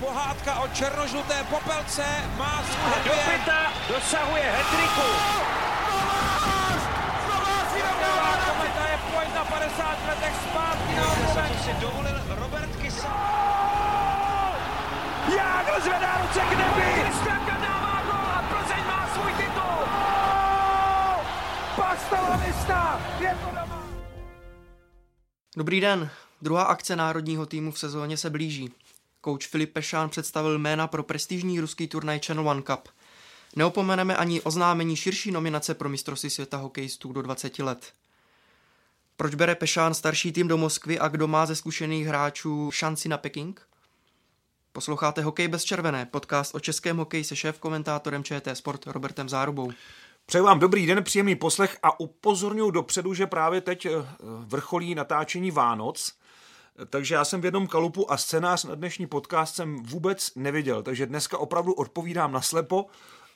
pohádka o černožluté popelce má svůj Do pěta dosahuje hetriku. Kometa je pojď na 50 letech zpátky na obloven. si dovolil Robert Kysa. Jágr zvedá ruce k nebi. Kristianka dává gol a Plzeň má svůj titul. Pastalanista je to doma. Dobrý den. Druhá akce národního týmu v sezóně se blíží. Coach Filip Pešán představil jména pro prestižní ruský turnaj Channel One Cup. Neopomeneme ani oznámení širší nominace pro mistrovství světa hokejistů do 20 let. Proč bere Pešán starší tým do Moskvy a kdo má ze zkušených hráčů šanci na Peking? Posloucháte Hokej bez červené, podcast o českém hokeji se šéf-komentátorem ČT Sport Robertem Zárubou. Přeju vám dobrý den, příjemný poslech a upozorňuji dopředu, že právě teď eh, vrcholí natáčení Vánoc, takže já jsem v jednom kalupu a scénář na dnešní podcast jsem vůbec neviděl, takže dneska opravdu odpovídám na slepo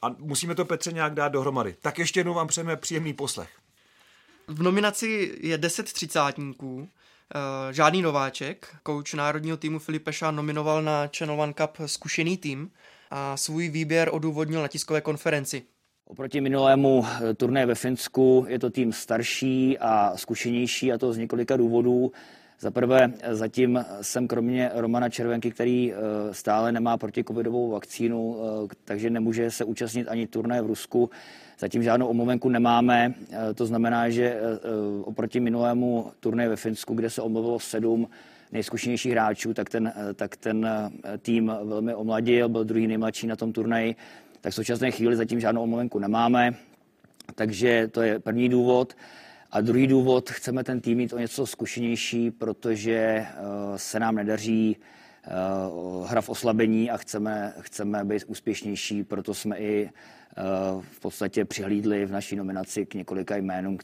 a musíme to Petře nějak dát dohromady. Tak ještě jednou vám přejeme příjemný poslech. V nominaci je 10 třicátníků, eh, žádný nováček. Kouč národního týmu Filip Pešán nominoval na Channel One Cup zkušený tým a svůj výběr odůvodnil na tiskové konferenci. Oproti minulému eh, turné ve Finsku je to tým starší a zkušenější a to z několika důvodů. Za prvé, eh, zatím jsem kromě Romana Červenky, který eh, stále nemá protikovidovou vakcínu, takže nemůže se účastnit ani turné v Rusku. Zatím žádnou omluvenku nemáme, to znamená, že oproti minulému turné ve Finsku, kde se omluvilo sedm nejzkušenějších hráčů, tak ten, tak ten tým velmi omladil, byl druhý nejmladší na tom turnaji tak v současné chvíli zatím žádnou omluvenku nemáme, takže to je první důvod. A druhý důvod, chceme ten tým mít o něco zkušenější, protože eh, se nám nedaří eh, hra v oslabení a chceme, chceme být úspěšnější, proto jsme i eh, v podstatě přihlídli v naší nominaci k několika jménům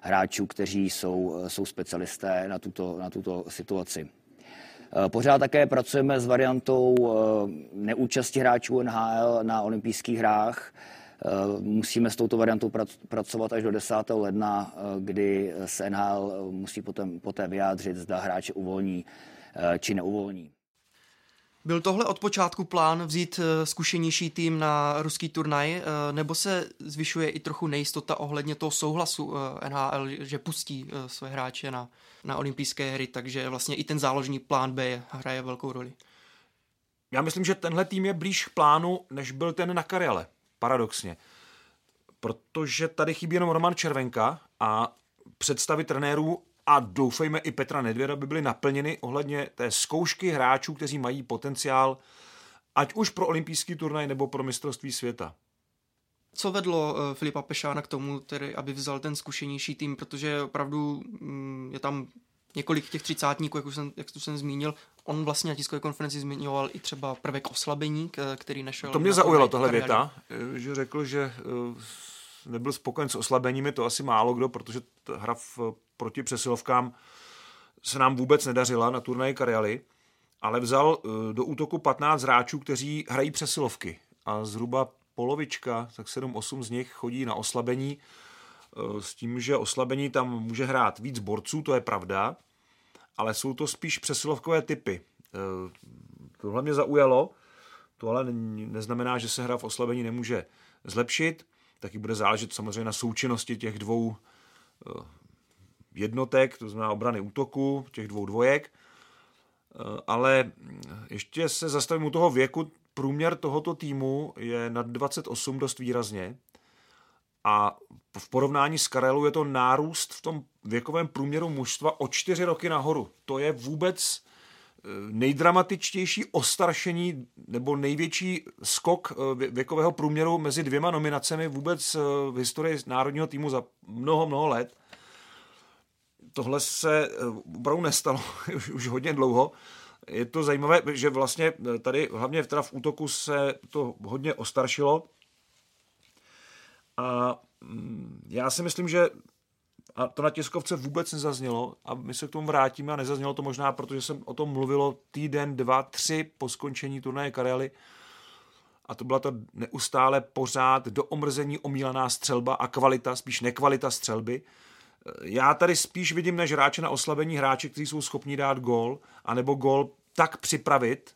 hráčů, kteří jsou, jsou specialisté na tuto, na tuto situaci. Pořád také pracujeme s variantou neúčasti hráčů NHL na olympijských hrách. Eh, musíme s touto variantou pracovat až do 10. ledna, kdy se NHL musí potom, poté vyjádřit, zda hráče uvolní či neuvolní. Byl tohle od počátku plán vzít zkušenější tým na ruský turnaj, nebo se zvyšuje i trochu nejistota ohledně toho souhlasu NHL, že pustí své hráče na, na olympijské hry, takže vlastně i ten záložní plán B hraje velkou roli. Já myslím, že tenhle tým je blíž k plánu, než byl ten na Karele, paradoxně. Protože tady chybí jenom Roman Červenka a představy trenérů a doufejme i Petra Nedvěda by byly naplněny ohledně té zkoušky hráčů, kteří mají potenciál ať už pro olympijský turnaj nebo pro mistrovství světa. Co vedlo uh, Filipa Pešána k tomu, tedy, aby vzal ten zkušenější tým, protože opravdu um, je tam několik těch třicátníků, jak už jsem, jak jsem zmínil. On vlastně na tiskové konferenci zmiňoval i třeba prvek oslabení, který našel. To mě zaujalo, tahle věta, eh, že řekl, že uh, nebyl spokojen s oslabeními, to asi málo kdo, protože hra v, proti přesilovkám se nám vůbec nedařila na turnaji Karialy, ale vzal uh, do útoku 15 hráčů, kteří hrají přesilovky a zhruba polovička, tak 7-8 z nich chodí na oslabení, eh, s tím, že oslabení tam může hrát víc borců, to je pravda, ale jsou to spíš přesilovkové typy. Eh, tohle mě zaujalo, to ale neznamená, že se hra v oslabení nemůže zlepšit, taky bude záležet samozřejmě na součinnosti těch dvou eh, jednotek, to znamená obrany útoku, těch dvou dvojek, ale ještě se zastavím u toho věku, průměr tohoto týmu je nad 28 dost výrazně a v porovnání s Karelu je to nárůst v tom věkovém průměru mužstva o čtyři roky nahoru. To je vůbec eh, nejdramatičtější ostaršení nebo největší skok eh, věkového průměru mezi dvěma nominacemi vůbec eh, v historii národního týmu za mnoho, mnoho let. Tohle se opravdu nestalo už, už hodně dlouho je to zajímavé, že vlastně tady hlavně teda v útoku se to hodně ostaršilo. A mm, já si myslím, že a to na tiskovce vůbec nezaznělo a my se k tomu vrátíme a nezaznělo to možná, protože jsem o tom mluvilo týden, dva, tři po skončení turnaje Karely a to byla to neustále pořád do omrzení omílaná střelba a kvalita, spíš nekvalita střelby. Já tady spíš vidím než hráče na oslabení hráče, kteří jsou schopni dát gol, anebo gol tak připravit,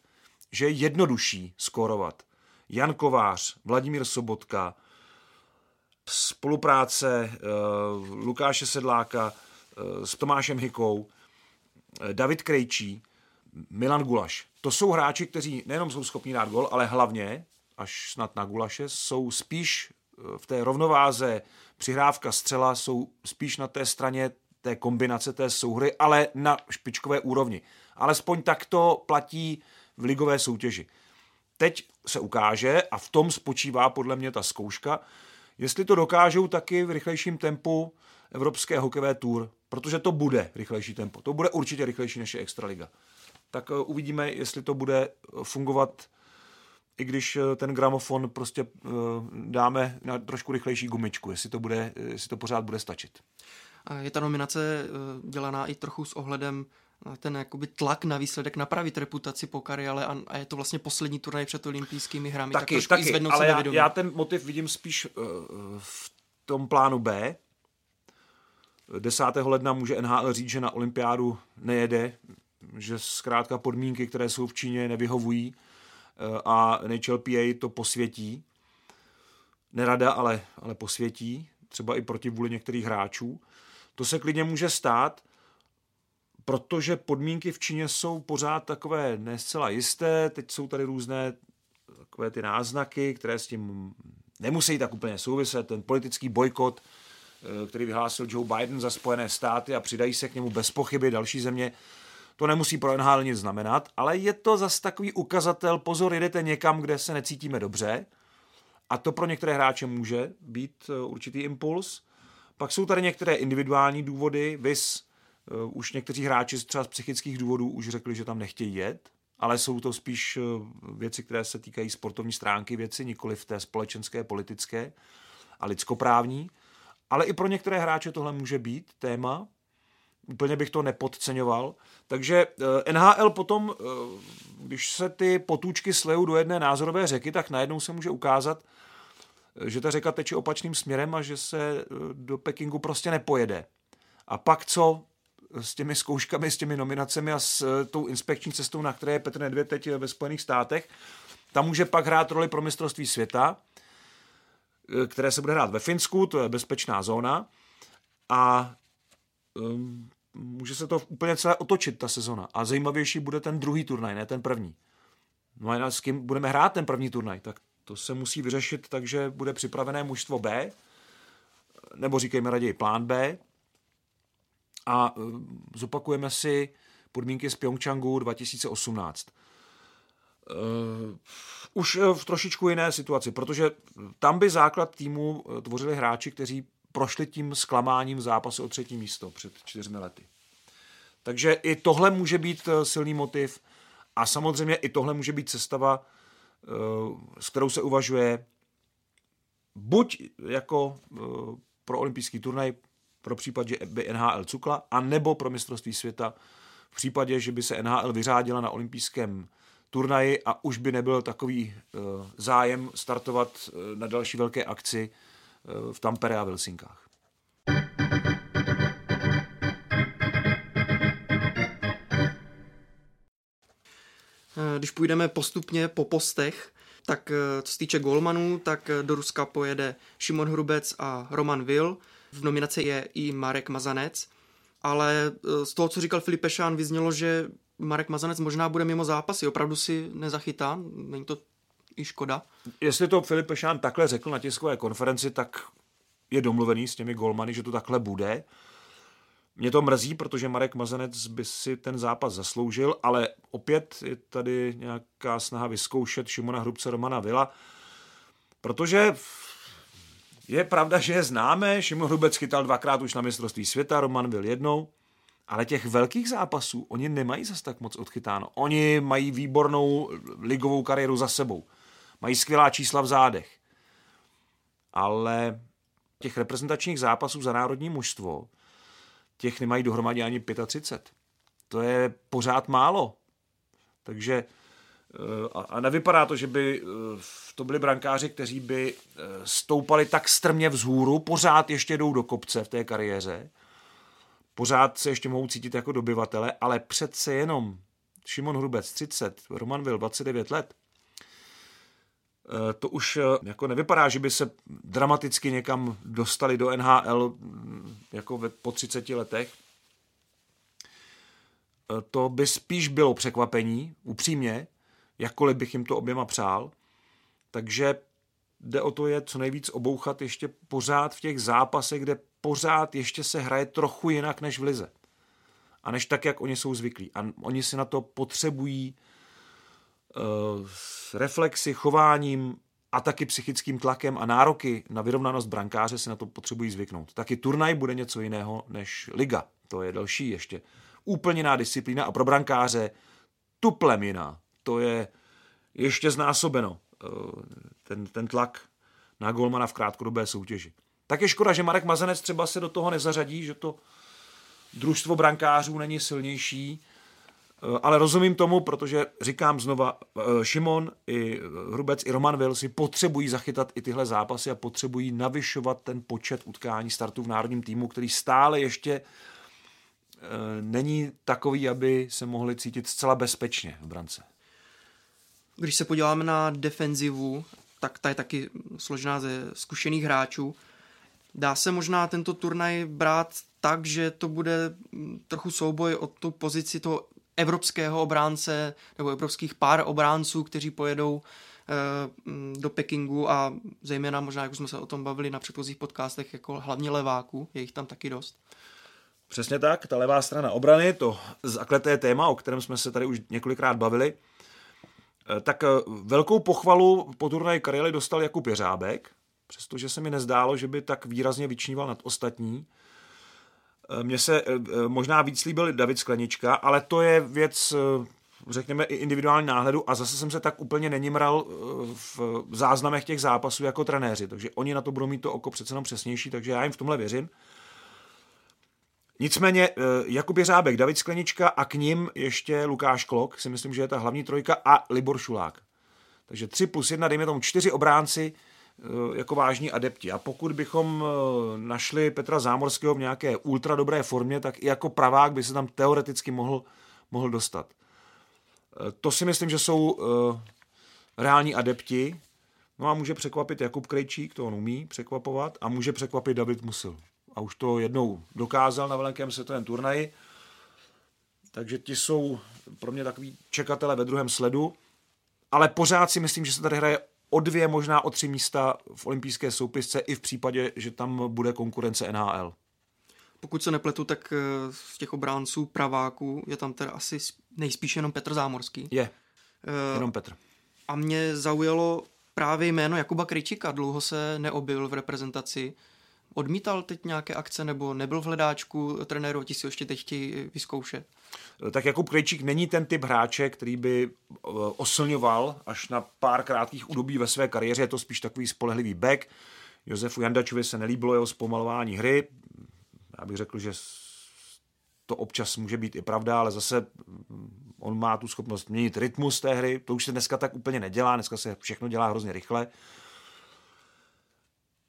že je jednodušší skórovat. Jan Kovář, Vladimír Sobotka, spolupráce uh, Lukáše Sedláka uh, s Tomášem Hikou, uh, David Krejčí, Milan Gulaš. To jsou hráči, kteří nejenom jsou schopni dát gol, ale hlavně, až snad na Gulaše, jsou spíš v té rovnováze přihrávka střela, jsou spíš na té straně té kombinace té souhry, ale na špičkové úrovni. Alespoň tak to platí v ligové soutěži. Teď se ukáže, a v tom spočívá podle mě ta zkouška, jestli to dokážou taky v rychlejším tempu Evropské hokejové tour, protože to bude rychlejší tempo. To bude určitě rychlejší než je Extraliga. Tak eh, uvidíme, jestli to bude eh, fungovat, i když eh, ten gramofon prostě dáme na trošku rychlejší gumičku, jestli to, bude, jestli to pořád bude stačit. Je ta nominace dělaná i trochu s ohledem ten jakoby tlak na výsledek napravit reputaci po kariále a, a je to vlastně poslední turnaj před olympijskými hrami. Taky, tak taky, ale já, já ten motiv vidím spíš uh, v tom plánu B. 10. ledna může NHL říct, že na olympiádu nejede, že zkrátka podmínky, které jsou v Číně, nevyhovují uh, a NHLPA to posvětí. Nerada, ale, ale posvětí, třeba i proti vůli některých hráčů. To se klidně může stát, protože podmínky v Číně jsou pořád takové ne zcela jisté, teď jsou tady různé takové ty náznaky, které s tím nemusí tak úplně souviset, ten politický bojkot, eh, který vyhlásil Joe Biden za Spojené státy a přidají se k němu bez pochyby další země, to nemusí pro NHL nic znamenat, ale je to zase takový ukazatel, pozor, jedete někam, kde se necítíme dobře a to pro některé hráče může být eh, určitý impuls. Pak jsou tady některé individuální důvody, Uh, už někteří hráči třeba z psychických důvodů už řekli, že tam nechtějí jet, ale jsou to spíš uh, věci, které se týkají sportovní stránky věci, nikoli v té společenské, politické a lidskoprávní. Ale i pro některé hráče tohle může být téma. Úplně bych to nepodceňoval. Takže uh, NHL potom, když se ty potůčky slejou do jedné názorové řeky, tak najednou se může ukázat, že ta řeka teče opačným směrem a že se do Pekingu prostě nepojede. A pak co s těmi zkouškami, s těmi nominacemi a s eh, tou inspekční cestou, na které je Petr Nedvěd teď ve Spojených státech. Tam může pak hrát roli pro mistrovství světa, eh, které se bude hrát ve Finsku, to je bezpečná zóna. A um, může se to úplně celé otočit, ta sezona. A zajímavější bude ten druhý turnaj, ne ten první. No a s kým budeme hrát ten první turnaj? Tak to se musí vyřešit, takže bude připravené mužstvo B, nebo říkejme raději plán B, a eh, zopakujeme si podmínky z Pyeongchangu 2018. Uh, eh, už eh, v trošičku jiné situaci, protože tam by základ týmu tvořili hráči, kteří prošli tím zklamáním zápasu o třetí místo před čtyřmi lety. Takže i tohle může být silný motiv a samozřejmě i tohle může být sestava, s kterou se uvažuje buď jako pro olympijský turnaj pro případ, že by NHL cukla, a nebo pro mistrovství světa v případě, že by se NHL vyřádila na olympijském turnaji a už by nebyl takový uh, zájem startovat uh, na další velké akci uh, v Tampere a v Helsinkách. Když půjdeme postupně po postech, tak co se týče golmanů, tak do Ruska pojede Šimon Hrubec a Roman Vil. V nominaci je i Marek Mazanec, ale e, z toho, co říkal Filip Pešán, vyznělo, že Marek Mazanec možná bude mimo zápasy. Opravdu si nezachytá? Není to i škoda? Jestli to Filip Pešán takhle řekl na tiskové konferenci, tak je domluvený s těmi golmany, že to takhle bude. Mě to mrzí, protože Marek Mazanec by si ten zápas zasloužil, ale opět je tady nějaká snaha vyzkoušet Šimona Hrubce Romana Vila, protože je pravda, že je známe, Šimon Hrubec chytal dvakrát už na mistrovství světa, Roman byl jednou, ale těch velkých zápasů oni nemají zas tak moc odchytáno. Oni mají výbornou ligovou kariéru za sebou. Mají skvělá čísla v zádech. Ale těch reprezentačních zápasů za národní mužstvo, těch nemají dohromady ani 35. To je pořád málo. Takže a nevypadá to, že by eh, to byli brankáři, kteří by eh, stoupali tak strmě vzhůru, pořád ještě jdou do kopce v té kariéře, pořád se ještě mohou cítit jako dobyvatele, ale přece jenom Šimon Hrubec 30, Roman Vil 29 let, to už jako nevypadá, že by se dramaticky někam dostali do NHL mm, jako po 30 letech. To by spíš bylo překvapení, upřímně, jakkoliv bych jim to oběma přál. Takže jde o to je co nejvíc obouchat ještě pořád v těch zápasech, kde pořád ještě se hraje trochu jinak než v lize. A než tak, jak oni jsou zvyklí. A oni si na to potřebují uh, reflexy, chováním a taky psychickým tlakem a nároky na vyrovnanost brankáře si na to potřebují zvyknout. Taky turnaj bude něco jiného než liga. To je další ještě úplně jiná disciplína a pro brankáře tuplem jiná. To je ještě znásobeno eh, ten, ten tlak na golmana v krátkodobé soutěži. Tak je škoda, že Marek Mazanec třeba se do toho nezařadí, že to družstvo brankářů není silnější, eh, ale rozumím tomu, protože říkám znova, eh, Šimon i Hrubec i Roman Vil si potřebují zachytat i tyhle zápasy a potřebují navyšovat ten počet utkání startů v národním týmu, který stále ještě není takový, aby se mohli cítit zcela bezpečně v brance. Když se podíváme na defenzivu, tak ta je taky složená ze zkušených hráčů. Dá se možná tento turnaj brát tak, že to bude trochu souboj o tu pozici toho evropského obránce nebo evropských pár obránců, kteří pojedou eh, do Pekingu a zejména možná, jak jsme se o tom bavili na předchozích podcastech, jako hlavně leváků, je jich tam taky dost. Přesně tak, ta levá strana obrany, to zakleté téma, o kterém jsme se tady už několikrát bavili, tak eh, velkou pochvalu po turnaji Karely dostal Jakub Jeřábek, přestože se mi nezdálo, že by tak výrazně vyčníval nad ostatní. Eh, mně se možná víc líbil David Sklenička, ale to je věc, řekněme, i individuální náhledu a zase jsem se tak úplně nenimral v záznamech těch zápasů jako trenéři, takže oni na to budou mít to oko přece jenom přesnější, takže já jim v tomhle věřím. Nicméně eh, Jakub Jeřábek, David Sklenička a k ním ještě Lukáš Klok, si myslím, že je ta hlavní trojka a Libor Šulák. Takže 3 plus 1, dejme tomu čtyři obránci eh, jako vážní adepti. A pokud bychom eh, našli Petra Zámorského v nějaké ultra dobré formě, tak i jako pravák by se tam teoreticky mohl, mohl dostat. To si myslím, že jsou reální adepti. No a může překvapit Jakub Krejčík, to on umí překvapovat, a může překvapit David Musil a už to jednou dokázal na velkém světovém turnaji. Takže ti jsou pro mě takový čekatele ve druhém sledu, ale pořád si myslím, že se tady hraje o dvě, možná o tři místa v olympijské soupisce i v případě, že tam bude konkurence NHL. Pokud se nepletu, tak eh, z těch obránců praváků je tam teda asi nejspíš jenom Petr Zámorský. Je, uh, jenom Petr. A mě zaujalo právě jméno Jakuba Kryčika. Dlouho se neobjevil v reprezentaci odmítal teď nějaké akce nebo nebyl v hledáčku trenéru, ti si ještě teď chtějí vyzkoušet? Tak Jakub Krejčík není ten typ hráče, který by eh, oslňoval až na pár krátkých údobí ve své kariéře, je to spíš takový spolehlivý back. Josefu Jandačovi se nelíbilo jeho zpomalování hry. Já bych řekl, že to občas může být i pravda, ale zase mm, on má tu schopnost měnit rytmus té hry. To už se dneska tak úplně nedělá, dneska se všechno dělá hrozně rychle.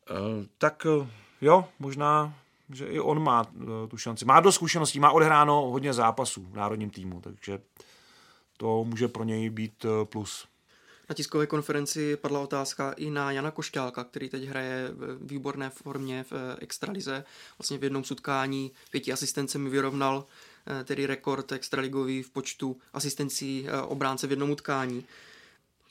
Eh, tak eh, jo, možná, že i on má eh, tu šanci. Má do zkušeností, má odhráno hodně zápasů v národním týmu, takže to může pro něj být eh, plus. Na tiskové konferenci padla otázka i na Jana Košťálka, který teď hraje v výborné formě v eh, extralize. Vlastně v jednom sutkání pěti asistencemi vyrovnal tedy rekord extraligový v počtu asistencí obránce v jednom utkání.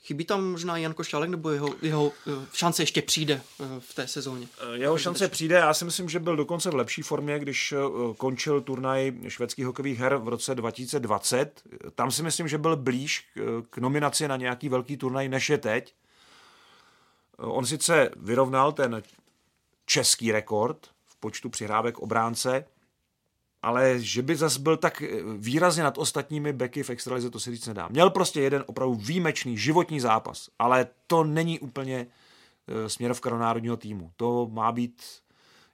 Chybí tam možná Jan Košťálek, nebo jeho, jeho eh, šance ještě přijde eh, v té sezóně? Eh, jeho šance přijde, já si myslím, že byl dokonce v lepší formě, když končil turnaj švédských hokejových her v roce 2020. Tam si myslím, že byl blíž k nominaci na nějaký velký turnaj, než je teď. On sice vyrovnal ten český rekord v počtu přihrávek obránce, ale že by zas byl tak eh, výrazně nad ostatními beky v extralize, to si říct nedá. Měl prostě jeden opravdu výjimečný životní zápas, ale to není úplně eh, směrovka do národního týmu. To má být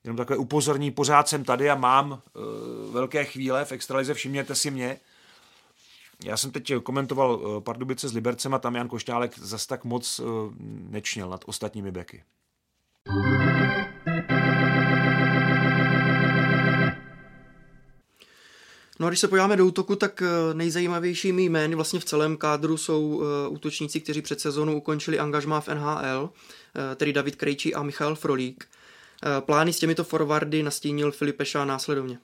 jenom takové upozorní, pořád jsem tady a mám uh, velké chvíle v extralize, všimněte si mě. Já jsem teď komentoval uh, Pardubice s Libercem a tam Jan Košťálek zas tak moc uh, nečněl nad ostatními beky. No a když se podíváme do útoku, tak eh, nejzajímavějšími jmény vlastně v celém kádru jsou uh, útočníci, kteří před sezónou ukončili angažmá v NHL, uh, tedy David Krejčí a Michal Frolík. Plány s těmito forwardy nastínil Filip Šá následovně.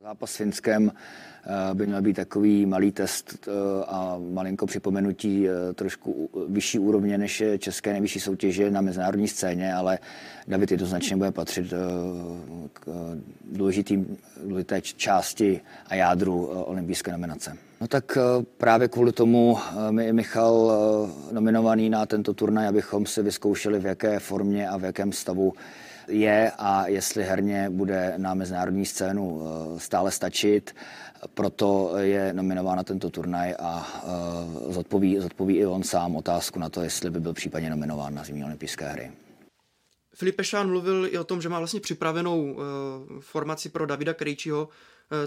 Zápas s Finskem eh, by měl být takový malý test eh, a malinko připomenutí eh, trošku vyšší úrovně než české nejvyšší soutěže na mezinárodní scéně, ale David jednoznačně bude patřit k důležitým, důležité části a jádru olympijské nominace. No tak právě kvůli tomu mi je Michal nominovaný na tento turnaj, abychom si vyzkoušeli, v jaké formě a v jakém stavu je a jestli herně bude na mezinárodní scénu eh, stále stačit. Proto je nominován na tento turnaj a eh, zodpoví, zodpoví i on sám otázku na to, jestli by byl případně nominován na zimní olympijské hry. Filip Pešán mluvil i o tom, že má vlastně připravenou uh, formaci pro Davida Krejčího.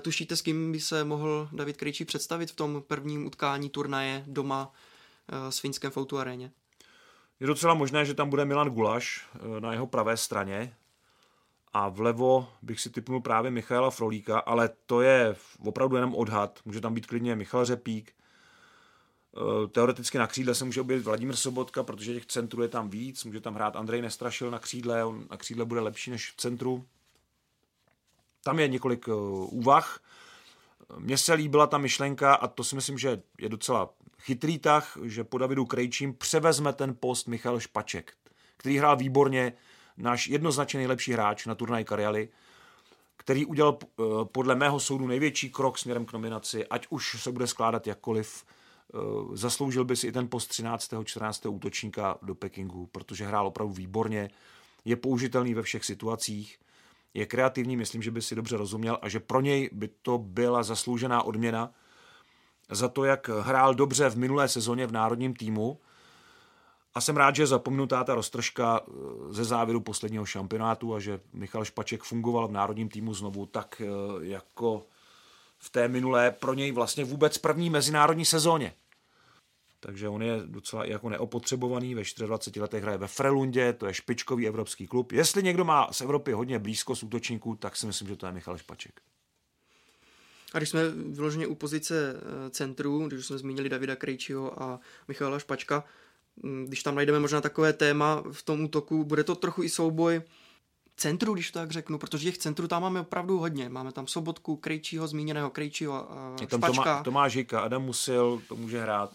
Tušíte, s kým by se mohl David Krejčí představit v tom prvním utkání turnaje doma s Finskem v aréně? Je docela možné, že tam bude Milan Gulaš eh, na jeho pravé straně a vlevo bych si typnul právě Michaela Frolíka, ale to je opravdu jenom odhad. Může tam být klidně Michal Řepík, eh, Teoreticky na křídle se může objevit Vladimír Sobotka, protože těch centrů je tam víc. Může tam hrát Andrej Nestrašil na křídle, on na křídle bude lepší než v centru. Tam je několik eh, úvah. Mně se líbila ta myšlenka a to si myslím, že je docela chytrý tah, že po Davidu Krejčím převezme ten post Michal Špaček, který hrál výborně, náš jednoznačně nejlepší hráč na turnaj Karialy, který udělal eh, podle mého soudu největší krok směrem k nominaci, ať už se bude skládat jakkoliv, eh, zasloužil by si i ten post 13. 14. útočníka do Pekingu, protože hrál opravdu výborně, je použitelný ve všech situacích, je kreativní, myslím, že by si dobře rozuměl a že pro něj by to byla zasloužená odměna, za to, jak hrál dobře v minulé sezóně v národním týmu. A jsem rád, že je zapomnutá ta roztržka eh, ze závěru posledního šampionátu a že Michal Špaček fungoval v národním týmu znovu tak eh, jako v té minulé pro něj vlastně vůbec první mezinárodní sezóně. Takže on je docela jako neopotřebovaný, ve 24 letech hraje ve Frelundě, to je špičkový evropský klub. Jestli někdo má z Evropy hodně blízko z útočníků, tak si myslím, že to je Michal Špaček. A když jsme vyloženě u pozice eh, centru, když jsme zmínili Davida Krejčího a Michala Špačka, mm, když tam najdeme možná takové téma v tom útoku, bude to trochu i souboj centru, když to tak řeknu, protože těch centrů tam máme opravdu hodně. Máme tam Sobotku, Krejčího, zmíněného Krejčího a Je tam Špačka. Tomá, Tomáš Hika, Adam Musil, to může hrát.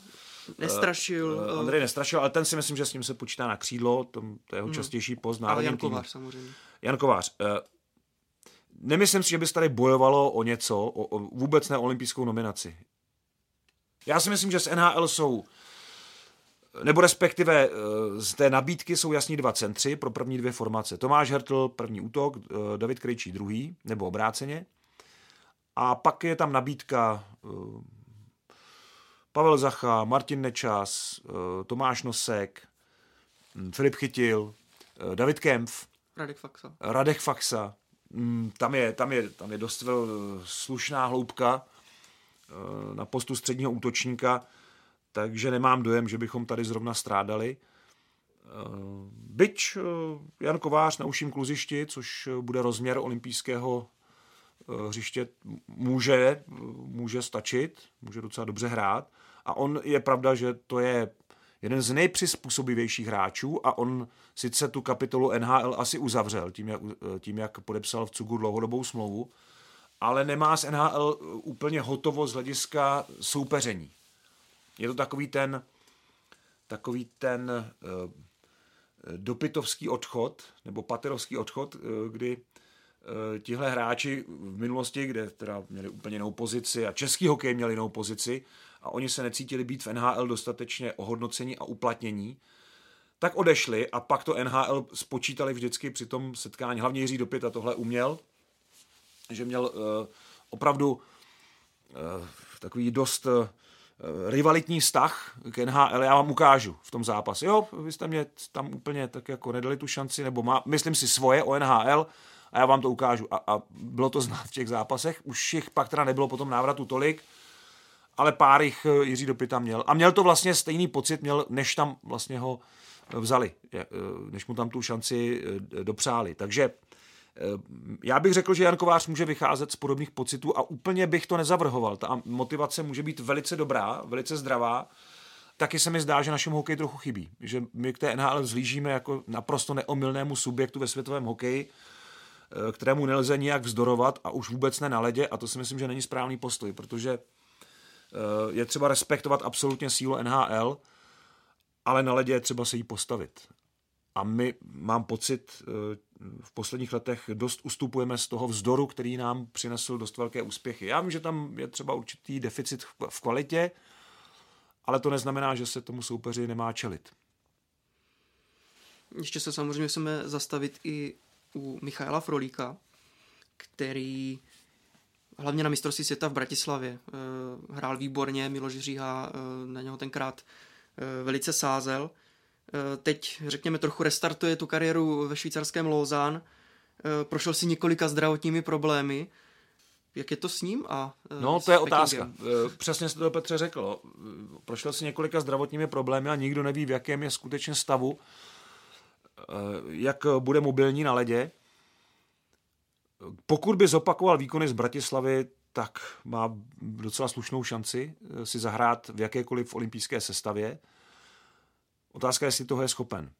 Nestrašil. Uh, Andrej nestrašil, ale ten si myslím, že s ním se počítá na křídlo, to, to je jeho hmm. častější. Ale Jan Kovář samozřejmě. Jan Kovář. Uh, nemyslím si, že by se tady bojovalo o něco, o, o vůbec ne olympijskou nominaci. Já si myslím, že z NHL jsou, nebo respektive eh, z té nabídky jsou jasní dva centři pro první dvě formace. Tomáš Hertl, první útok, eh, David Krejčí druhý, nebo obráceně. A pak je tam nabídka eh, Pavel Zacha, Martin Nečas, Tomáš Nosek, hm, Filip Chytil, David Kempf, Radek Faxa. Radek Faxa. Mm, tam je, tam je, tam je dost vel, slušná hloubka eh, na postu středního útočníka, takže nemám dojem, že bychom tady zrovna strádali. Eh, eh, Jan Kovář na uším kluzišti, což bude rozměr olympijského hřiště, může, může stačit, může docela dobře hrát. A on je pravda, že to je jeden z nejpřizpůsobivějších hráčů a on sice tu kapitolu NHL asi uzavřel tím, jak, tím, jak podepsal v Cugu dlouhodobou smlouvu, ale nemá z NHL úplně hotovo z hlediska soupeření. Je to takový ten, takový ten uh, dopitovský odchod, nebo paterovský odchod, uh, kdy tihle hráči v minulosti, kde teda měli úplně jinou pozici a český hokej měl jinou pozici, a oni se necítili být v NHL dostatečně ohodnocení a uplatnění, tak odešli a pak to NHL spočítali vždycky při tom setkání. Hlavně Jiří Dopit a tohle uměl, že měl uh, opravdu uh, takový dost uh, rivalitní vztah k NHL. Já vám ukážu v tom zápase. Jo, vy jste mě tam úplně tak jako nedali tu šanci, nebo má, myslím si svoje o NHL a já vám to ukážu. A, a bylo to znát v těch zápasech. Už jich pak teda nebylo potom návratu tolik, ale pár jich eh, Jiří Dopita měl. A měl to vlastně stejný pocit, měl, než tam vlastně ho eh, vzali, eh, než mu tam tu šanci dopřáli. Takže já bych řekl, že Jan Kovář může vycházet z podobných pocitů a úplně bych to nezavrhoval. Ta motivace může být velice dobrá, velice zdravá. Taky se mi zdá, že našemu hokeji trochu chybí. Že my k té NHL vzlížíme jako naprosto neomylnému subjektu ve světovém hokeji, kterému nelze nijak vzdorovat a už vůbec ne na ledě a to si myslím, že není správný postoj, protože eh, je třeba respektovat absolutně sílu NHL, ale na ledě je třeba se jí postavit. A my, mám pocit, eh, v posledních letech dost ustupujeme z toho vzdoru, který nám přinesl dost velké úspěchy. Já vím, že tam je třeba určitý deficit v kvalitě, ale to neznamená, že se tomu soupeři nemá čelit. Ještě se samozřejmě chceme zastavit i u Michaela Frolíka, který hlavně na mistrovství světa v Bratislavě eh, hrál výborně, Miloš Říha eh, na něho tenkrát velice sázel – Eh, teď, řekněme, trochu restartuje tu kariéru ve švýcarském Lausanne, eh, prošel si několika zdravotními problémy. Jak je to s ním a eh, No, to je otázka. Přesně jste to Petře řekl. Prošel si několika zdravotními problémy a nikdo neví, v jakém je skutečně stavu, jak bude mobilní na ledě. Pokud by zopakoval výkony z Bratislavy, tak má docela slušnou šanci si zahrát v jakékoliv olympijské sestavě. Otázka je, jestli toho je schopen.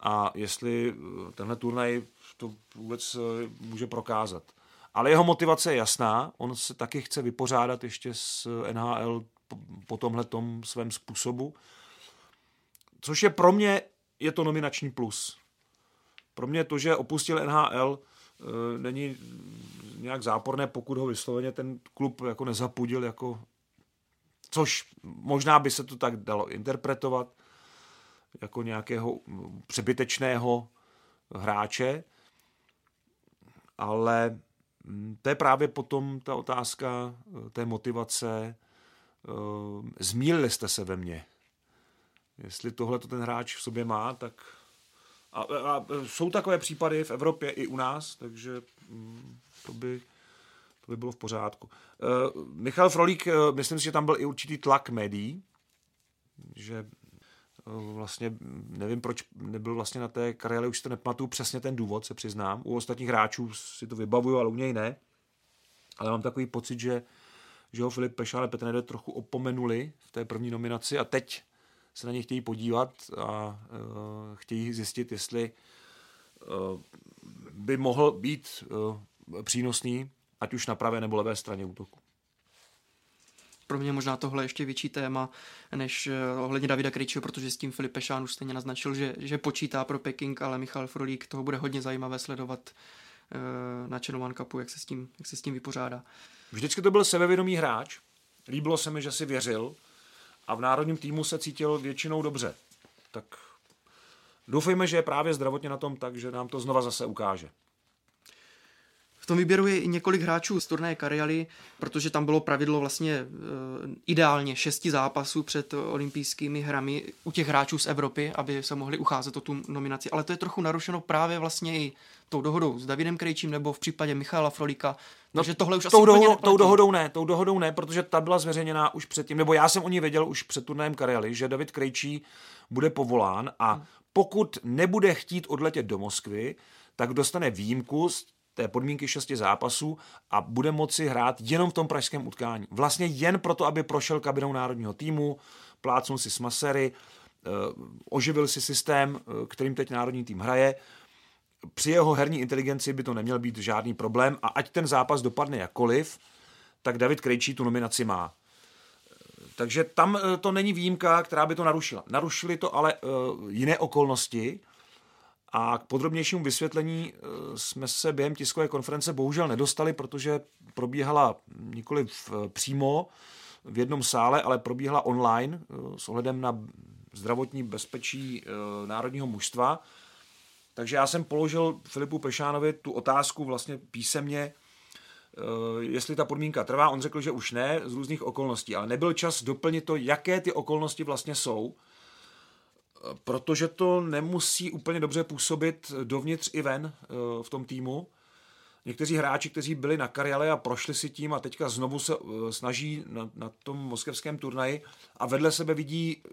A jestli eh, tenhle turnaj to vůbec eh, může prokázat. Ale jeho motivace je jasná, on se taky chce vypořádat ještě s NHL po tomhle svém způsobu, což je pro mě, je to nominační plus. Pro mě to, že opustil NHL, eh, není nějak záporné, pokud ho vysloveně ten klub jako nezapudil, jako, což možná by se to tak dalo interpretovat, jako nějakého přebytečného hráče, ale mm, to je právě potom ta otázka eh, té motivace. Eh, zmílili jste se ve mně. Jestli tohle to ten hráč v sobě má, tak a, a jsou takové případy v Evropě i u nás, takže mm, to by, to by bylo v pořádku. Uh, Michal Frolík, uh, myslím si, že tam byl i určitý tlak médií, že vlastně nevím, proč nebyl vlastně na té kariéře, už to nepamatuju přesně ten důvod, se přiznám. U ostatních hráčů si to vybavuju, ale u něj ne. Ale mám takový pocit, že, že ho Filip Pešán a Petr Nede trochu opomenuli v té první nominaci a teď se na ně chtějí podívat a uh, chtějí zjistit, jestli uh, by mohl být uh, přínosný, ať už na pravé nebo levé straně útoku. Pro mě možná tohle ještě větší téma než ohledně Davida Krejčího, protože s tím Filip Pešán už stejně naznačil, že, že počítá pro Peking, ale Michal Frolík toho bude hodně zajímavé sledovat uh, na Channel One Cupu, jak se, s tím, jak se s tím vypořádá. Vždycky to byl sebevědomý hráč, líbilo se mi, že si věřil a v národním týmu se cítil většinou dobře. Tak doufejme, že je právě zdravotně na tom tak, že nám to znova zase ukáže. V tom výběru je i několik hráčů z turné Karialy, protože tam bylo pravidlo vlastně e, ideálně šesti zápasů před olympijskými hrami u těch hráčů z Evropy, aby se mohli ucházet o tu nominaci. Ale to je trochu narušeno právě vlastně i tou dohodou s Davidem Krejčím nebo v případě Michala Frolíka. No, takže tohle už tou asi dohodou, tou dohodou ne, tou dohodou ne, protože ta byla zveřejněná už předtím, nebo já jsem o ní věděl už před turnajem Karialy, že David Krejčí bude povolán a hmm. pokud nebude chtít odletět do Moskvy, tak dostane výjimku z té podmínky šesti zápasů a bude moci hrát jenom v tom pražském utkání. Vlastně jen proto, aby prošel kabinou národního týmu, plácnul si s masery, eh, oživil si systém, eh, kterým teď národní tým hraje. Při jeho herní inteligenci by to neměl být žádný problém a ať ten zápas dopadne jakkoliv, tak David Krejčí tu nominaci má. Takže tam eh, to není výjimka, která by to narušila. Narušili to ale jiné okolnosti, a k podrobnějšímu vysvětlení eh, jsme se během tiskové konference bohužel nedostali, protože probíhala nikoli eh, přímo v jednom sále, ale probíhala online eh, s ohledem na zdravotní bezpečí národního mužstva. Takže já jsem položil Filipu Pešánovi tu otázku vlastně písemně, jestli ta podmínka trvá. On řekl, že už ne, z různých okolností, ale nebyl čas doplnit to, jaké ty okolnosti vlastně jsou protože to nemusí úplně dobře působit dovnitř i ven eh, v tom týmu. Někteří hráči, kteří byli na kariále a prošli si tím a teďka znovu se eh, snaží na, na tom moskevském turnaji a vedle sebe vidí eh,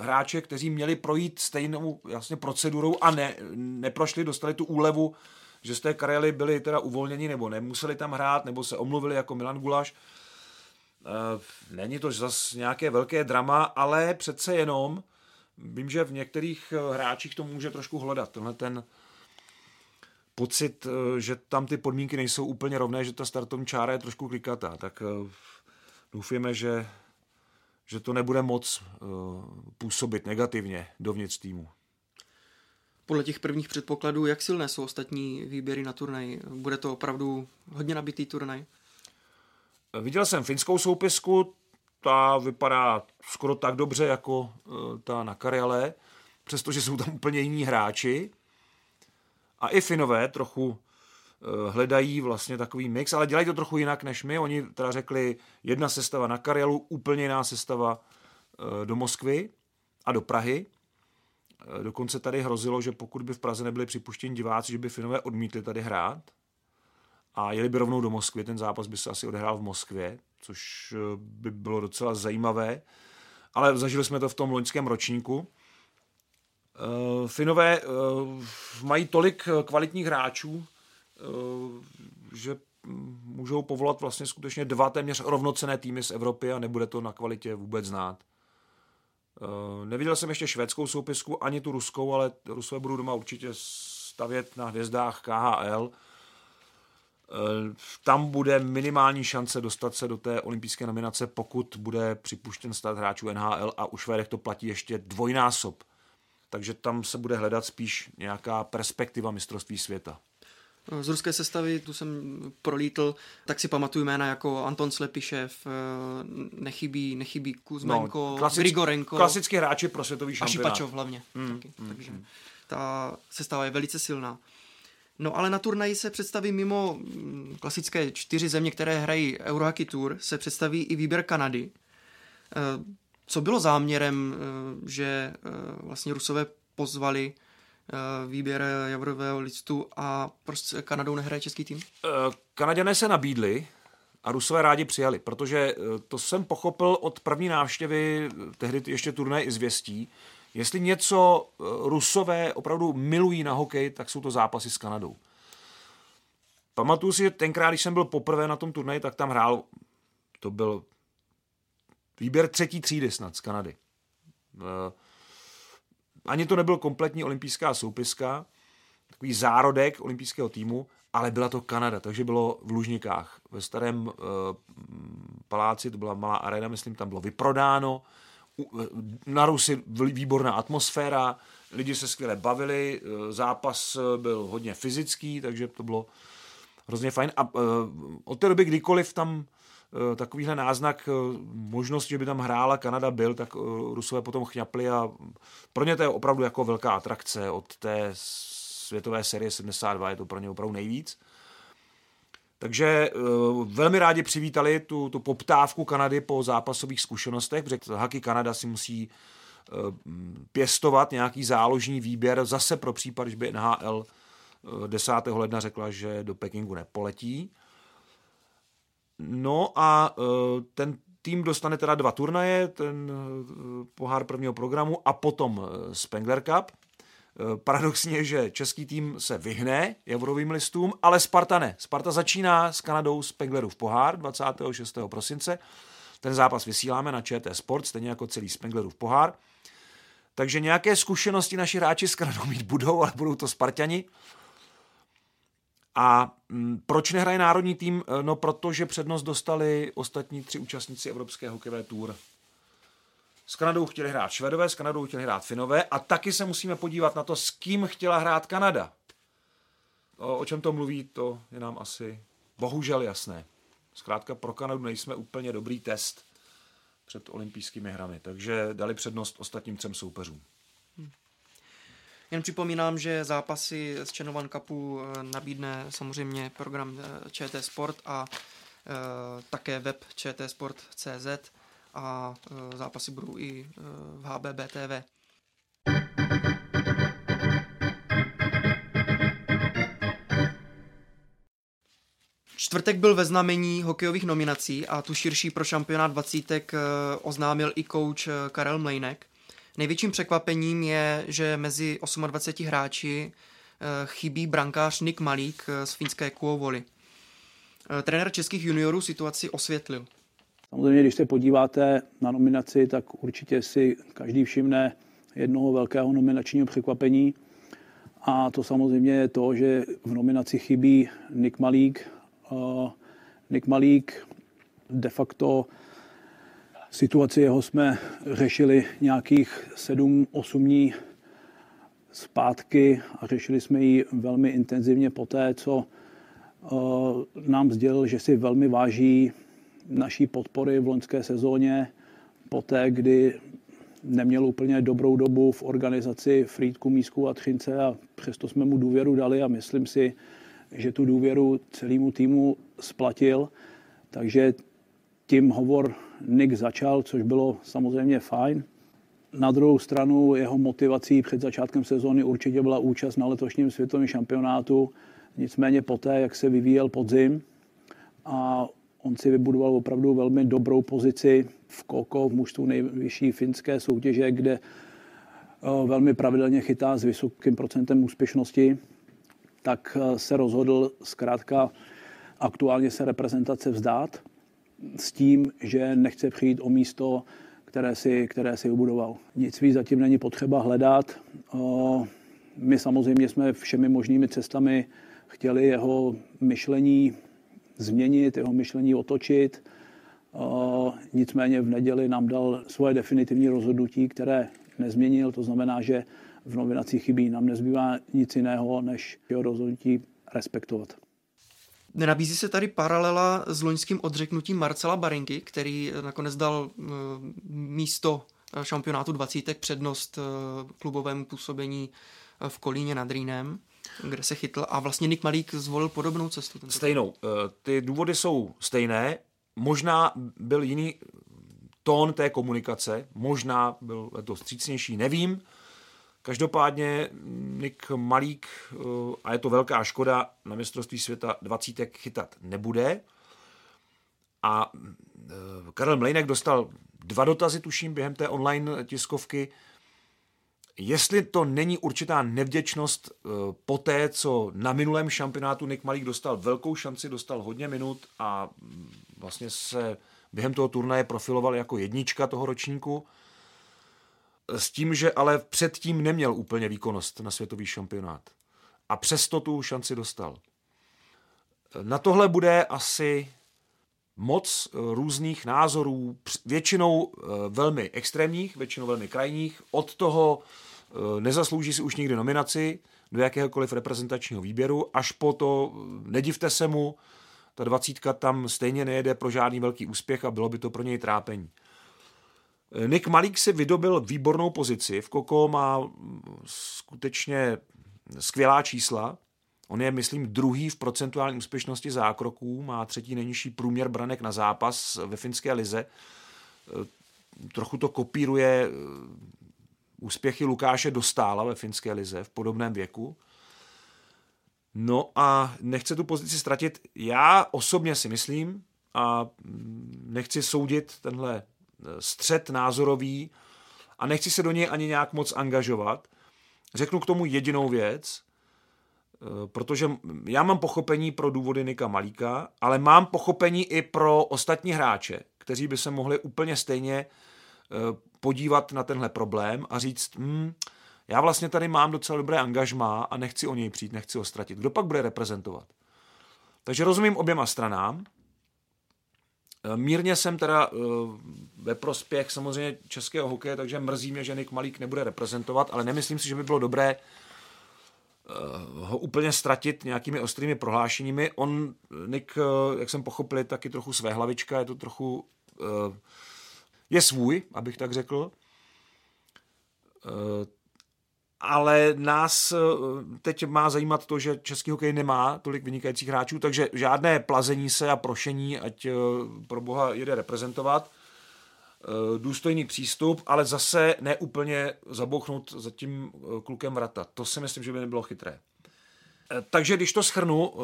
hráče, kteří měli projít stejnou jasně procedurou a ne, neprošli, dostali tu úlevu že z té Karely byli teda uvolněni nebo nemuseli tam hrát, nebo se omluvili jako Milan Gulaš. Není to zase nějaké velké drama, ale přece jenom vím, že v některých eh, hráčích to může trošku hledat. Tenhle ten pocit, eh, že tam ty podmínky nejsou úplně rovné, že ta startovní čára je trošku klikatá. Tak doufíme, že, že to nebude moc působit negativně dovnitř týmu. Podle těch prvních předpokladů, jak silné jsou ostatní výběry na turnaj? Bude to opravdu hodně nabitý turnaj? Viděl jsem finskou soupisku, ta vypadá skoro tak dobře jako eh, ta na Karjale, přestože jsou tam úplně jiní hráči. A i Finové trochu eh, hledají vlastně takový mix, ale dělají to trochu jinak než my. Oni teda řekli jedna sestava na Karjalu, úplně jiná sestava eh, do Moskvy a do Prahy. Dokonce tady hrozilo, že pokud by v Praze nebyli připuštěni diváci, že by Finové odmítli tady hrát a jeli by rovnou do Moskvy. Ten zápas by se asi odehrál v Moskvě, což eh, by bylo docela zajímavé, ale zažili jsme to v tom loňském ročníku. Eh, Finové eh, mají tolik kvalitních hráčů, že můžou povolat vlastně skutečně dva téměř rovnocené týmy z Evropy a nebude to na kvalitě vůbec znát. Neviděl jsem ještě švédskou soupisku, ani tu ruskou, ale Rusové budou doma určitě stavět na hvězdách KHL tam bude minimální šance dostat se do té olympijské nominace, pokud bude připuštěn stát hráčů NHL a u Švédech to platí ještě dvojnásob. Takže tam se bude hledat spíš nějaká perspektiva mistrovství světa. Z ruské sestavy, tu jsem prolítl, tak si pamatuju jména jako Anton Slepišev, eh, nechybí, nechybí Kuzmenko, no, klasick, Grigorenko. Klasický hráči pro světový šampionát. A Šipačov hlavně. Mm, taky, mm, takže mm. ta sestava je velice silná. No ale na turnaji se představí mimo mm, klasické čtyři země, které hrají Eurohockey Tour, se představí i výběr Kanady. Eh, co bylo záměrem, eh, že eh, vlastně Rusové pozvali výběr Javrového listu a prostě Kanadou nehraje český tým? Kanaděné se nabídli a Rusové rádi přijali, protože to jsem pochopil od první návštěvy, tehdy ještě turné i zvěstí, Jestli něco eh, Rusové opravdu milují na hokej, tak jsou to zápasy s Kanadou. Pamatuju si, že tenkrát, když jsem byl poprvé na tom turnaji, tak tam hrál, to byl výběr třetí třídy snad z Kanady. Eh, ani to nebyl kompletní olympijská soupiska, takový zárodek olympijského týmu, ale byla to Kanada, takže bylo v Lužnikách. Ve starém uh, paláci, to byla malá arena, myslím, tam bylo vyprodáno, na Rusy výborná atmosféra, lidi se skvěle bavili, e, zápas e, byl hodně fyzický, takže to bylo hrozně fajn. A od té doby kdykoliv tam takovýhle náznak možnost, že by tam hrála Kanada byl, tak Rusové potom chňapli a pro ně to je opravdu jako velká atrakce od té světové série 72, je to pro ně opravdu nejvíc. Takže uh, velmi rádi přivítali tu, tu poptávku Kanady po zápasových zkušenostech, protože Hockey Kanada si musí uh, pěstovat nějaký záložní výběr zase pro případ, že by NHL uh, 10. ledna řekla, že do Pekingu nepoletí. No a uh, ten tým dostane teda dva turnaje, ten pohár prvního programu a potom Spengler Cup, Eh, paradoxně, že český tým se vyhne Javrovým listům, ale Sparta ne. Sparta začíná s Kanadou z Spenglerův pohár 26. prosince. Ten zápas vysíláme na ČT Sport, stejně jako celý Spenglerův pohár. Takže nějaké zkušenosti naši hráči s Kanadou mít budou, ale budou to Spartani. A mm, proč nehraje národní tým? Eh, no, protože přednost dostali ostatní tři účastníci Evropské hokejové tour s Kanadou chtěli hrát Švedové, s Kanadou chtěli hrát Finové a taky se musíme podívat na to, s kým chtěla hrát Kanada. O, o čem to mluví, to je nám asi bohužel jasné. Zkrátka pro Kanadu nejsme úplně dobrý test před olympijskými hrami, takže dali přednost ostatním třem soupeřům. Hmm. Jen připomínám, že zápasy z Channel Cupu eh, nabídne samozřejmě program eh, ČT Sport a e, také web čtsport.cz a e, zápasy budou i e, v HBB TV. Čtvrtek byl ve znamení hokejových nominací a tu širší pro šampionát 20 e, oznámil i kouč Karel Mlejnek. Největším překvapením je, že mezi 28 hráči chybí brankář Nick Malík z finské Kuovoli. Trenér českých juniorů situaci osvětlil. Samozřejmě, když se podíváte na nominaci, tak určitě si každý všimne jednoho velkého nominačního překvapení. A to samozřejmě je to, že v nominaci chybí Nick Malík. Nick Malík de facto situaci jeho jsme řešili nějakých 7-8 dní zpátky a řešili jsme ji velmi intenzivně poté, co nám sdělil, že si velmi váží naší podpory v loňské sezóně, poté, kdy neměl úplně dobrou dobu v organizaci Frýdku, Mísku a Třince a přesto jsme mu důvěru dali a myslím si, že tu důvěru celému týmu splatil. Takže tím hovor Nick začal, což bylo samozřejmě fajn. Na druhou stranu jeho motivací před začátkem sezóny určitě byla účast na letošním světovém šampionátu. Nicméně poté, jak se vyvíjel podzim a On si vybudoval opravdu velmi dobrou pozici v Koko, v mužstvu nejvyšší finské soutěže, kde eh, velmi pravidelně chytá s vysokým procentem úspěšnosti, tak eh, se rozhodl zkrátka aktuálně se reprezentace vzdát s tím, že nechce přijít o místo, které si, které si vybudoval. Nic víc zatím není potřeba hledat. Eh, my samozřejmě jsme všemi možnými cestami chtěli jeho myšlení změnit, jeho myšlení otočit. Nicméně v neděli nám dal svoje definitivní rozhodnutí, které nezměnil. To znamená, že v nominaci chybí. Nám nezbývá nic jiného, než jeho rozhodnutí respektovat. Nenabízí se tady paralela s loňským odřeknutím Marcela Barinky, který nakonec dal e, místo šampionátu 20 přednost klubovému působení v Kolíně nad Rýnem kde se chytl a vlastně Nick Malík zvolil podobnou cestu. Stejnou. Eh, ty důvody jsou stejné. Možná byl jiný tón té komunikace, možná byl to střícnější, nevím. Každopádně Nick Malík, eh, a je to velká škoda, na mistrovství světa 20 chytat nebude. A eh, Karel Mlejnek dostal dva dotazy, tuším, během té online tiskovky jestli to není určitá nevděčnost eh, po té, co na minulém šampionátu Nick Malík dostal velkou šanci, dostal hodně minut a mm, vlastně se během toho turnaje profiloval jako jednička toho ročníku, s tím, že ale předtím neměl úplně výkonnost na světový šampionát. A přesto tu šanci dostal. Na tohle bude asi moc eh, různých názorů, většinou eh, velmi extrémních, většinou velmi krajních, od toho, nezaslouží si už nikdy nominaci do jakéhokoliv reprezentačního výběru, až po to eh, nedivte se mu, ta dvacítka tam stejně nejede pro žádný velký úspěch a bylo by to pro něj trápení. Eh, Nick Malík si vydobil výbornou pozici. V Koko má mm, skutečně skvělá čísla. On je, myslím, druhý v procentuální úspěšnosti zákroků, má třetí nejnižší průměr branek na zápas ve finské lize. Trochu to kopíruje úspěchy Lukáše Dostála ve finské lize v podobném věku. No a nechce tu pozici ztratit. Já osobně si myslím, a nechci soudit tenhle eh, střed názorový a nechci se do něj ani nějak moc angažovat. Řeknu k tomu jedinou věc, eh, protože já mám pochopení pro důvody Nika Malíka, ale mám pochopení i pro ostatní hráče, kteří by se mohli úplně stejně Eh, podívat na tenhle problém a říct, hm, já vlastně tady mám docela dobré angažmá a nechci o něj přijít, nechci ho ztratit. Kdo pak bude reprezentovat? Takže rozumím oběma stranám. Eh, mírně jsem teda eh, ve prospěch samozřejmě českého hokeje, takže mrzí mě, že Nick Malík nebude reprezentovat, ale nemyslím si, že by bylo dobré ho úplně ztratit nějakými ostrými prohlášeními. On, Nick, jak jsem pochopil, je taky trochu své hlavička, je to trochu je svůj, abych tak řekl. Eh, ale nás eh, teď má zajímat to, že český hokej nemá tolik vynikajících hráčů, takže žádné plazení se a prošení, ať eh, pro boha jede reprezentovat. Důstojný přístup, ale zase neúplně zabouchnout za tím klukem vrata. To si myslím, že by nebylo chytré. Takže když to schrnu,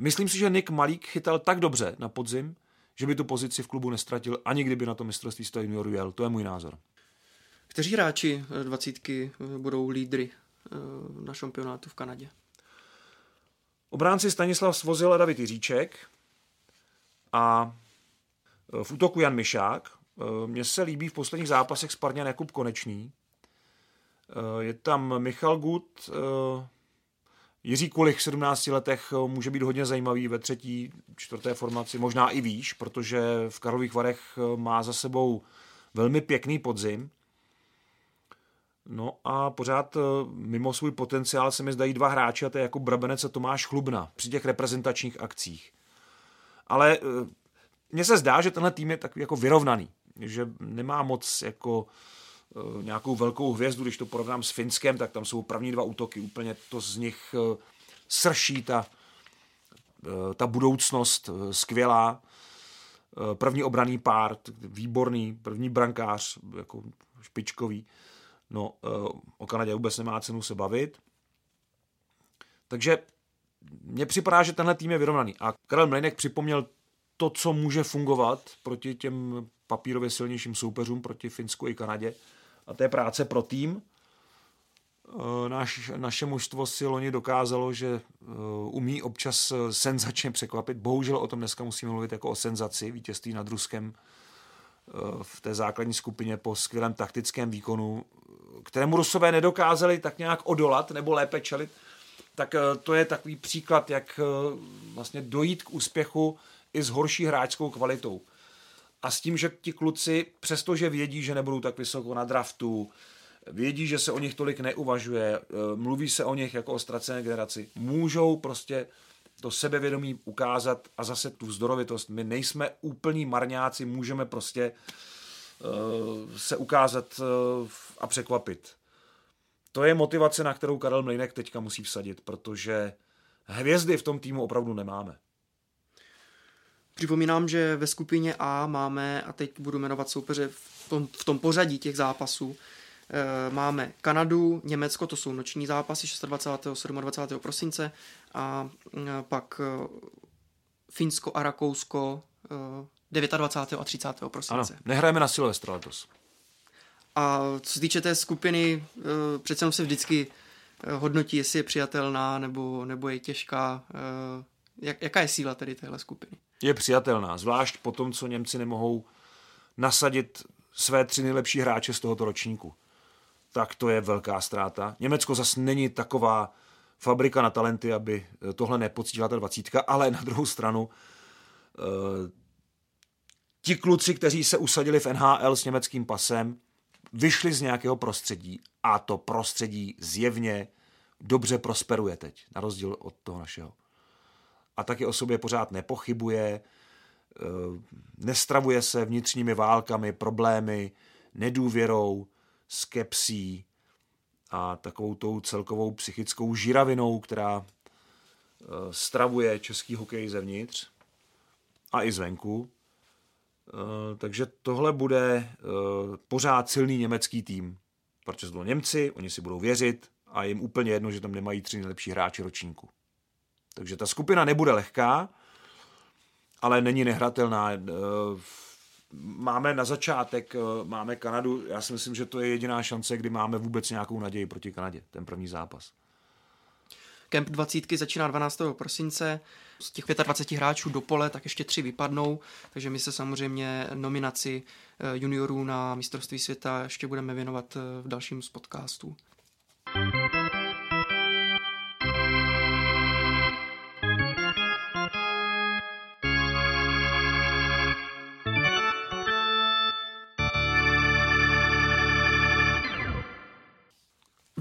myslím si, že Nick Malík chytal tak dobře na podzim, že by tu pozici v klubu nestratil, ani kdyby na to mistrovství světa juniorů jel. To je můj názor. Kteří hráči dvacítky budou lídry na šampionátu v Kanadě. Obránci Stanislav Svozil a David Jiříček a v útoku Jan Mišák. Mně se líbí v posledních zápasech Sparňan Jakub Konečný. Je tam Michal Gut, Jiří Kulich v 17 letech eh, může být hodně zajímavý ve třetí, čtvrté formaci, možná i výš, protože v Karlových Varech eh, má za sebou velmi pěkný podzim. No a pořád eh, mimo svůj potenciál se mi zdají dva hráči, a to je jako Brabenec a Tomáš Chlubna při těch reprezentačních akcích. Ale mně se zdá, že tenhle tým je takový jako vyrovnaný, že nemá moc jako nějakou velkou hvězdu, když to porovnám s Finskem, tak tam jsou první dva útoky, úplně to z nich eh, srší ta, eh, ta budoucnost skvělá. První obraný pár, výborný, první brankář, jako špičkový. No, o Kanadě vůbec nemá cenu se bavit. Takže mně připadá, že tenhle tým je vyrovnaný. A Karel Mlejnek připomněl to, co může fungovat proti těm papírově silnějším soupeřům, proti Finsku i Kanadě a je práce pro tým. Eh, naš, naše mužstvo si loni dokázalo, že eh, umí občas eh, senzačně překvapit. Bohužel o tom dneska musíme mluvit jako o senzaci, vítězství nad Ruskem v té základní skupině po skvělém taktickém výkonu, kterému Rusové nedokázali tak nějak odolat nebo lépe čelit, tak to je takový příklad, jak vlastně dojít k úspěchu i s horší hráčskou kvalitou a s tím, že ti kluci, přestože vědí, že nebudou tak vysoko na draftu, vědí, že se o nich tolik neuvažuje, eh, mluví se o nich jako o ztracené generaci, můžou prostě to sebevědomí ukázat a zase tu vzdorovitost. My nejsme úplní marňáci, můžeme prostě uh, se ukázat uh, a překvapit. To je motivace, na kterou Karel Mlejnek teďka musí vsadit, protože hvězdy v tom týmu opravdu nemáme. Připomínám, že ve skupině A máme, a teď budu jmenovat soupeře v tom, v tom pořadí těch zápasů, e, máme Kanadu, Německo, to jsou noční zápasy 26. 27. prosince a e, pak e, Finsko a Rakousko e, 29. a 30. prosince. Ano, nehrajeme na Silvestra letos. A co se týče té skupiny, přece se vždycky hodnotí, jestli je přijatelná nebo, nebo je těžká. Jak, jaká je síla tedy téhle skupiny? Je přijatelná, zvlášť po tom, co Němci nemohou nasadit své tři nejlepší hráče z tohoto ročníku. Tak to je velká ztráta. Německo zase není taková fabrika na talenty, aby tohle nepocítila ta dvacítka, ale na druhou stranu eh, ti kluci, kteří se usadili v NHL s německým pasem, vyšli z nějakého prostředí a to prostředí zjevně dobře prosperuje teď, na rozdíl od toho našeho a taky o sobě pořád nepochybuje, eh, nestravuje se vnitřními válkami, problémy, nedůvěrou, skepsí a takovou tou celkovou psychickou žiravinou, která eh, stravuje český hokej zevnitř a i zvenku. Eh, takže tohle bude pořád silný německý tým, protože jsou Němci, oni si budou věřit a jim úplně jedno, že tam nemají tři nejlepší hráči ročníku. Takže ta skupina nebude lehká, ale není nehratelná. Eh, máme na začátek, eh, máme Kanadu, já si myslím, že to je jediná šance, kdy máme vůbec nějakou naději proti Kanadě, ten první zápas. Kemp 20 začíná 12. prosince. Z těch 25 hráčů do pole, tak ještě tři vypadnou, takže my se samozřejmě nominaci eh, juniorů na mistrovství světa ještě budeme věnovat v dalším z podcastů.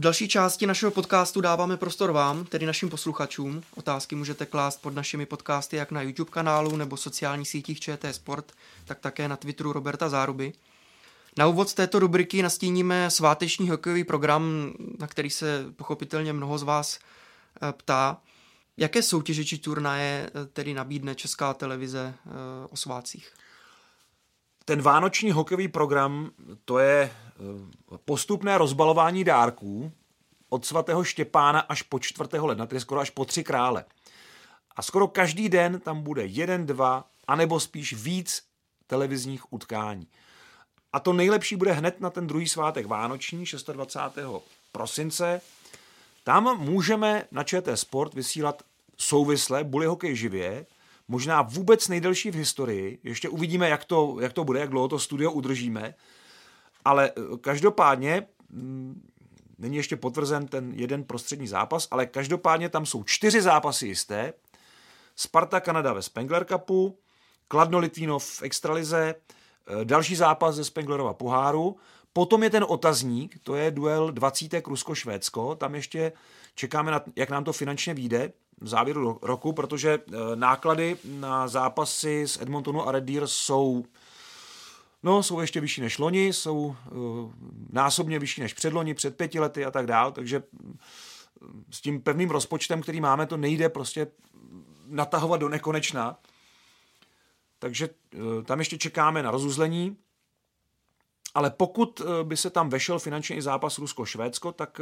Další části našeho podcastu dáváme prostor vám, tedy našim posluchačům. Otázky můžete klást pod našimi podcasty jak na YouTube kanálu nebo sociálních sítích ČT Sport, tak také na Twitteru Roberta Záruby. Na úvod této rubriky nastíníme sváteční hokejový program, na který se pochopitelně mnoho z vás eh, ptá. Jaké soutěže či turnaje eh, tedy nabídne Česká televize eh, o svácích? Ten vánoční hokejový program, to je eh, postupné rozbalování dárků od svatého Štěpána až po 4. ledna, tedy skoro až po tři krále. A skoro každý den tam bude jeden, dva, anebo spíš víc televizních utkání. A to nejlepší bude hned na ten druhý svátek Vánoční, 26. prosince, Tam můžeme na ČT Sport vysílat souvisle bully hokej živě, možná vůbec nejdelší v historii. Ještě uvidíme, jak to, jak to bude, jak dlouho to studio udržíme. Ale eh, každopádně mm, není ještě potvrzen ten jeden prostřední zápas, ale každopádně tam jsou čtyři zápasy jisté. Sparta Kanada ve Spengler Cupu, Kladno Litvínov v Extralize, eh, další zápas ze Spenglerova poháru, potom je ten otazník, to je duel 20. Rusko-Švédsko, tam ještě čekáme, na, jak nám to finančně vyjde závěru roku, protože eh, náklady na zápasy s Edmontonu a Red Deer jsou No, jsou ještě vyšší než loni, jsou uh, násobně vyšší než předloni, před pěti lety a tak dál, takže s tím pevným rozpočtem, který máme, to nejde prostě natahovat do nekonečna. Takže tam ještě čekáme na rozuzlení, ale pokud by se tam vešel finančně i zápas Rusko-Švédsko, tak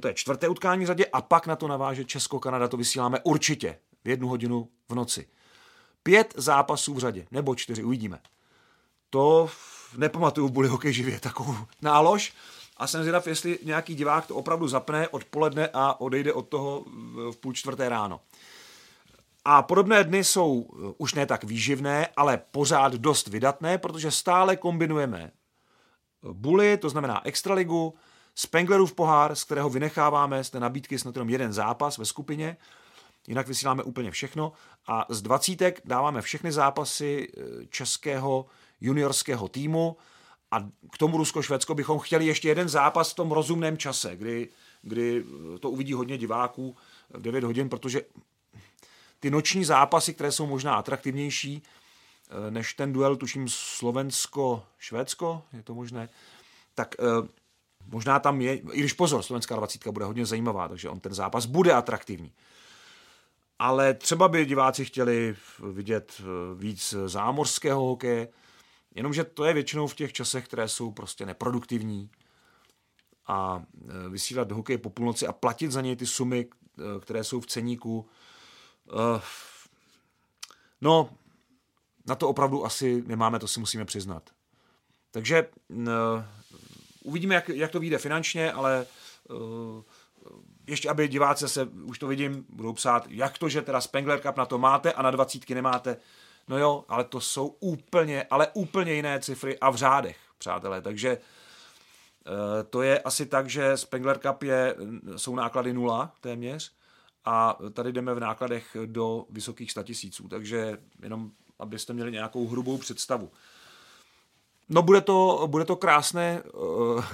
to je čtvrté utkání v řadě a pak na to naváže Česko-Kanada, to vysíláme určitě v jednu hodinu v noci. Pět zápasů v řadě, nebo čtyři, uvidíme to nepamatuju v hokej živě, takovou nálož. A jsem zvědav, jestli nějaký divák to opravdu zapne odpoledne a odejde od toho v půl čtvrté ráno. A podobné dny jsou eh, už ne tak výživné, ale pořád dost vydatné, protože stále kombinujeme Bully, to znamená Extraligu, Spenglerův pohár, z kterého vynecháváme z té nabídky snad jenom jeden zápas ve skupině, jinak vysíláme úplně všechno. A z dvacítek dáváme všechny zápasy eh, českého juniorského týmu. A k tomu Rusko-Švédsko bychom chtěli ještě jeden zápas v tom rozumném čase, kdy, kdy to uvidí hodně diváků v 9 hodin, protože ty noční zápasy, které jsou možná atraktivnější eh, než ten duel, tuším Slovensko-Švédsko, je to možné, tak eh, možná tam je, i když pozor, slovenská 20 bude hodně zajímavá, takže on ten zápas bude atraktivní. Ale třeba by diváci chtěli vidět eh, víc zámořského hokeje, Jenomže to je většinou v těch časech, které jsou prostě neproduktivní a e, vysílat hokej po půlnoci a platit za něj ty sumy, e, které jsou v ceníku. No, na to opravdu asi nemáme, to si musíme přiznat. Takže uvidíme, jak, jak to vyjde finančně, ale ještě, aby diváci se, už to vidím, budou psát, jak to, že teda Spengler Cup na to máte a na dvacítky nemáte. No jo, ale to jsou úplně, ale úplně jiné cifry a v řádech, přátelé. Takže eh, to je asi tak, že Spengler Cup je, jsou náklady nula téměř a tady jdeme v nákladech do vysokých statisíců, takže jenom abyste měli nějakou hrubou představu. No bude to, bude to krásné uh,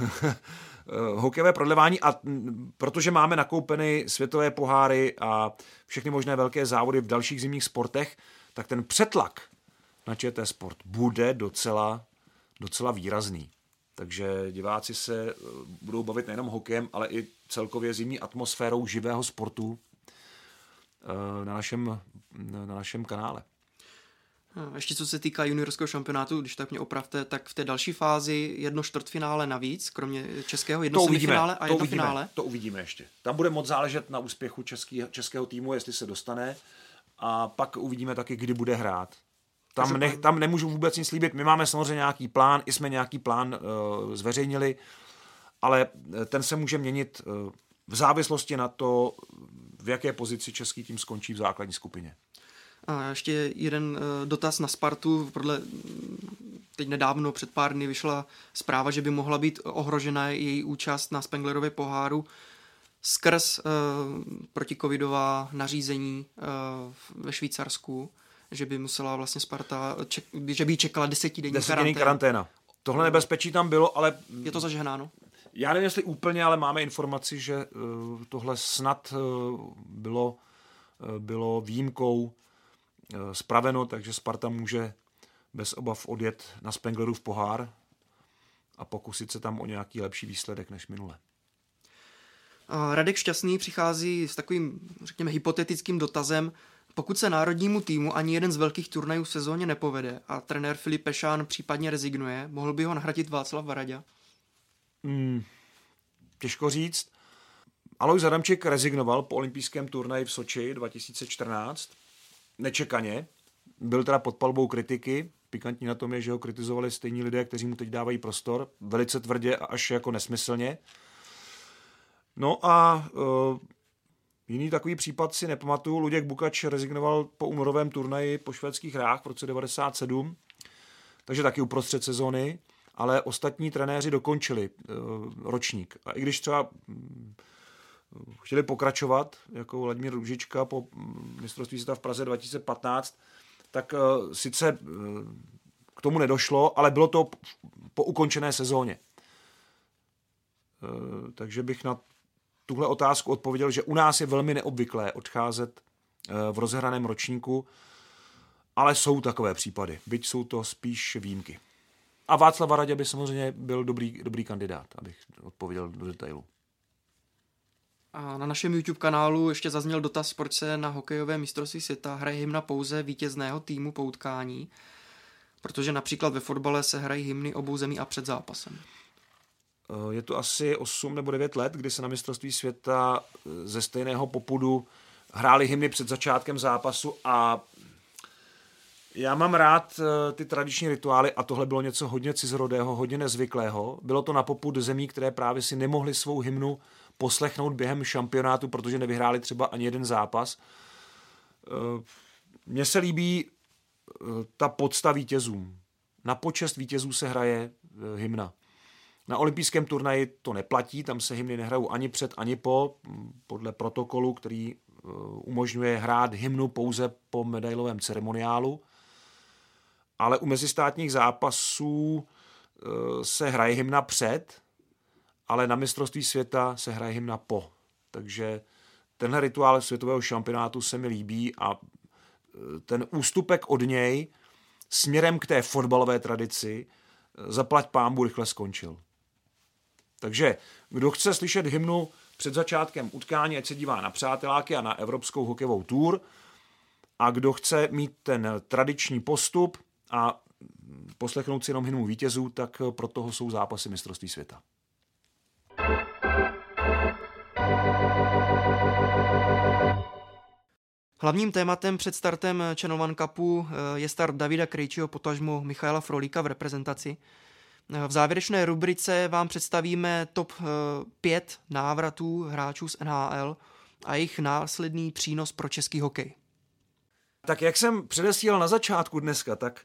hokejové prodlevání a protože máme nakoupeny světové poháry a všechny možné velké závody v dalších zimních sportech, tak ten přetlak na ČT Sport bude docela, docela výrazný. Takže diváci se eh, budou bavit nejenom hokejem, ale i celkově zimní atmosférou živého sportu na našem, na našem kanále. Ještě co se týká juniorského šampionátu, když tak mě opravte, tak v té další fázi jedno čtvrtfinále navíc, kromě českého, jedno to uvidíme, a jedno to uvidíme, finále. To uvidíme ještě. Tam bude moc záležet na úspěchu český, českého týmu, jestli se dostane a pak uvidíme taky, kdy bude hrát. Tam, ne, tam nemůžu vůbec nic slíbit. My máme samozřejmě nějaký plán, i jsme nějaký plán uh, zveřejnili, ale eh, ten se může měnit uh, v závislosti na to, v jaké pozici český tým skončí v základní skupině. A ještě jeden uh, dotaz na Spartu. Podle teď nedávno, před pár dny, vyšla zpráva, že by mohla být ohrožena její účast na Spenglerově poháru skrz uh, protikovidová nařízení uh, ve Švýcarsku, že by musela vlastně Sparta, ček, že by čekala desetidenní, desetidenní karanténa. karanténa. Tohle nebezpečí tam bylo, ale... Je to zažehnáno? Já nevím, jestli úplně, ale máme informaci, že uh, tohle snad uh, bylo, uh, bylo výjimkou spraveno, takže Sparta může bez obav odjet na Spenglerův pohár a pokusit se tam o nějaký lepší výsledek než minule. Radek Šťastný přichází s takovým, řekněme, hypotetickým dotazem, pokud se národnímu týmu ani jeden z velkých turnajů v sezóně nepovede a trenér Filip Pešán případně rezignuje, mohl by ho nahradit Václav Varadě? Hmm, těžko říct. Alois Adamček rezignoval po olympijském turnaji v Soči 2014. Nečekaně. Byl teda pod palbou kritiky. Pikantní na tom je, že ho kritizovali stejní lidé, kteří mu teď dávají prostor. Velice tvrdě a až jako nesmyslně. No a uh, jiný takový případ si nepamatuju. Luděk Bukač rezignoval po únorovém turnaji po švédských hrách v roce 97, takže taky uprostřed sezóny, ale ostatní trenéři dokončili uh, ročník. A i když třeba um, chtěli pokračovat, jako Vladimír Ružička po mistrovství světa v Praze 2015, tak uh, sice uh, k tomu nedošlo, ale bylo to po ukončené sezóně. Uh, takže bych na tuhle otázku odpověděl, že u nás je velmi neobvyklé odcházet v rozehraném ročníku, ale jsou takové případy, byť jsou to spíš výjimky. A Václav Radě by samozřejmě byl dobrý, dobrý kandidát, abych odpověděl do detailu. A na našem YouTube kanálu ještě zazněl dotaz, proč se na hokejové mistrovství světa hraje hymna pouze vítězného týmu po utkání, protože například ve fotbale se hrají hymny obou zemí a před zápasem. Eh, je to asi 8 nebo 9 let, kdy se na mistrovství světa eh, ze stejného popudu hrály hymny před začátkem zápasu a já mám rád eh, ty tradiční rituály a tohle bylo něco hodně cizorodého, hodně nezvyklého. Bylo to na popud zemí, které právě si nemohly svou hymnu poslechnout během šampionátu, protože nevyhráli třeba ani jeden zápas. Eh, mně se líbí eh, ta podsta vítězům. Na počest vítězů se hraje eh, hymna. Na olympijském turnaji to neplatí, tam se hymny nehrajou ani před, ani po, podle protokolu, který umožňuje hrát hymnu pouze po medailovém ceremoniálu. Ale u mezistátních zápasů se hraje hymna před, ale na mistrovství světa se hraje hymna po. Takže tenhle rituál světového šampionátu se mi líbí a e, ten ústupek od něj směrem k té fotbalové tradici e, zaplať pámbu rychle skončil. Takže kdo chce slyšet hymnu před začátkem utkání, ať se dívá na přáteláky a na Evropskou hokejovou tour. A kdo chce mít ten tradiční postup a poslechnout si jenom hymnu vítězů, tak pro toho jsou zápasy mistrovství světa. Hlavním tématem před startem Channel One Cupu eh, je start Davida Krejčího, potažmo Michaela Frolíka v reprezentaci. Eh, v závěrečné rubrice vám představíme top 5 eh, návratů hráčů z NHL a jejich následný přínos pro český hokej. Tak jak jsem předesílal na začátku dneska, tak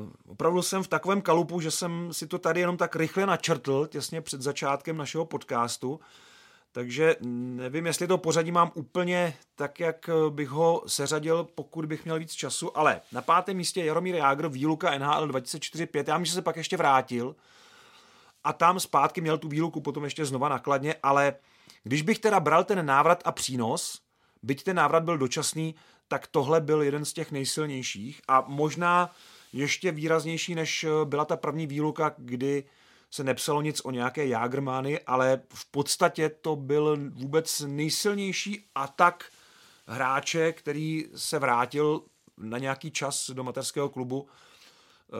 Uh, opravdu jsem v takovém kalupu, že jsem si to tady jenom tak rychle načrtl těsně před začátkem našeho podcastu. Takže nevím, jestli to pořadí mám úplně tak, jak bych ho seřadil, pokud bych měl víc času, ale na pátém místě Jaromír Jágr, výluka NHL 2004-5, já myslím, že se pak ještě vrátil. A tam zpátky měl tu výluku potom ještě znova nakladně, ale když bych teda bral ten návrat a přínos, byť ten návrat byl dočasný, tak tohle byl jeden z těch nejsilnějších. A možná ještě výraznější, než byla ta první výluka, kdy se nepsalo nic o nějaké Jagermány, ale v podstatě to byl vůbec nejsilnější atak hráče, který se vrátil na nějaký čas do materského klubu,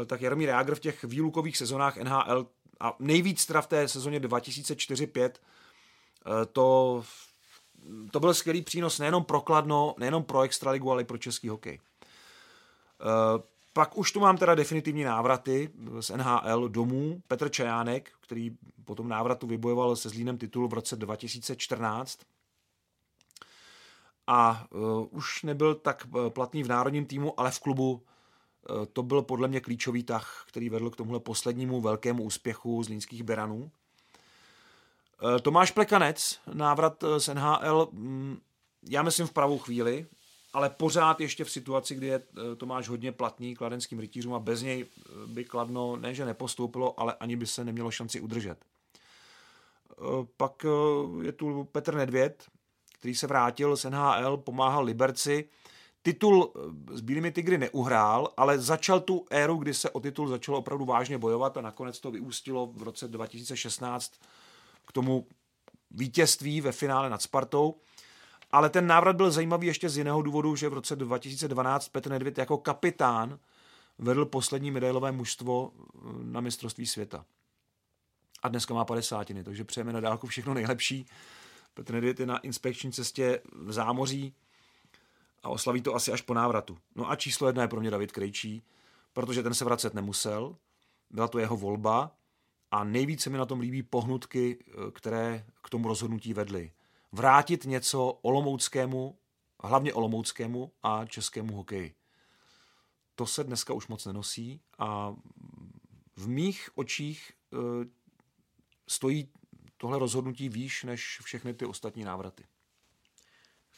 eh, tak Jaromír Jágr v těch výlukových sezonách NHL a nejvíc teda v té sezóně 2004-5 eh, to, to byl skvělý přínos nejenom pro Kladno, nejenom pro Extraligu, ale i pro český hokej. Pak už tu mám teda definitivní návraty z NHL domů. Petr Čajánek, který po tom návratu vybojoval se Zlínem titul v roce 2014 a uh, už nebyl tak e, platný v národním týmu, ale v klubu uh, to byl podle mě klíčový tah, který vedl k tomuhle poslednímu velkému úspěchu z Línských Beranů. Uh, Tomáš Plekanec, návrat z NHL, um, já myslím v pravou chvíli, ale pořád ještě v situaci, kdy je eh, Tomáš hodně platný kladenským rytířům a bez něj eh, by Kladno ne, že nepostoupilo, ale ani by se nemělo šanci udržet. Eh, pak je tu Petr Nedvěd, který se vrátil z NHL, pomáhal Liberci. Titul s Bílými tygry neuhrál, ale začal tu éru, kdy se o titul začalo opravdu vážně bojovat a nakonec to vyústilo v roce 2016 k tomu vítězství ve finále nad Spartou. Ale ten návrat byl zajímavý ještě z jiného důvodu, že v roce 2012 Petr Nedvěd jako kapitán vedl poslední medailové mužstvo eh, na mistrovství světa. A dneska má 50, takže přejeme na dálku všechno nejlepší. Petr Nedvěd je na inspekční cestě v zámoří a oslaví to asi až po návratu. No a číslo jedna je pro mě David Krejčí, protože ten se vracet nemusel, byla to jeho volba a nejvíce mi na tom líbí pohnutky, eh, které k tomu rozhodnutí vedly. Vrátit něco olomouckému, hlavně olomouckému a českému hokeji. To se dneska už moc nenosí a v mých očích eh, stojí tohle rozhodnutí výš než všechny ty ostatní návraty.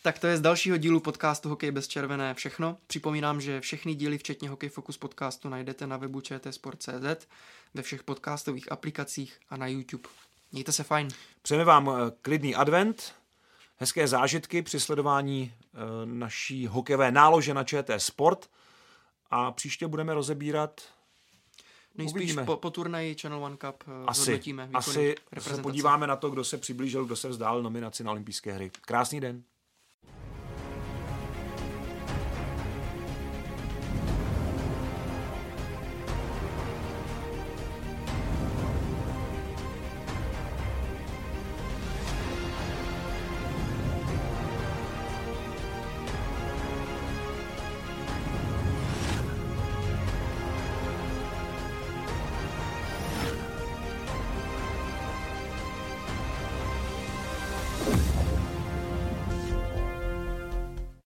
Tak to je z dalšího dílu podcastu Hokej bez červené všechno. Připomínám, že všechny díly, včetně Hokej Focus podcastu, najdete na webu čtsport.cz, ve všech podcastových aplikacích a na YouTube. Mějte se fajn. Přejeme vám eh, klidný advent, hezké zážitky při sledování eh, naší hokejové nálože na ČT Sport a příště budeme rozebírat Nejspíš po, po turnaji Channel One Cup eh, asi, zhodnotíme asi se podíváme na to, kdo se přiblížil, kdo se vzdál nominaci na olympijské hry. Krásný den.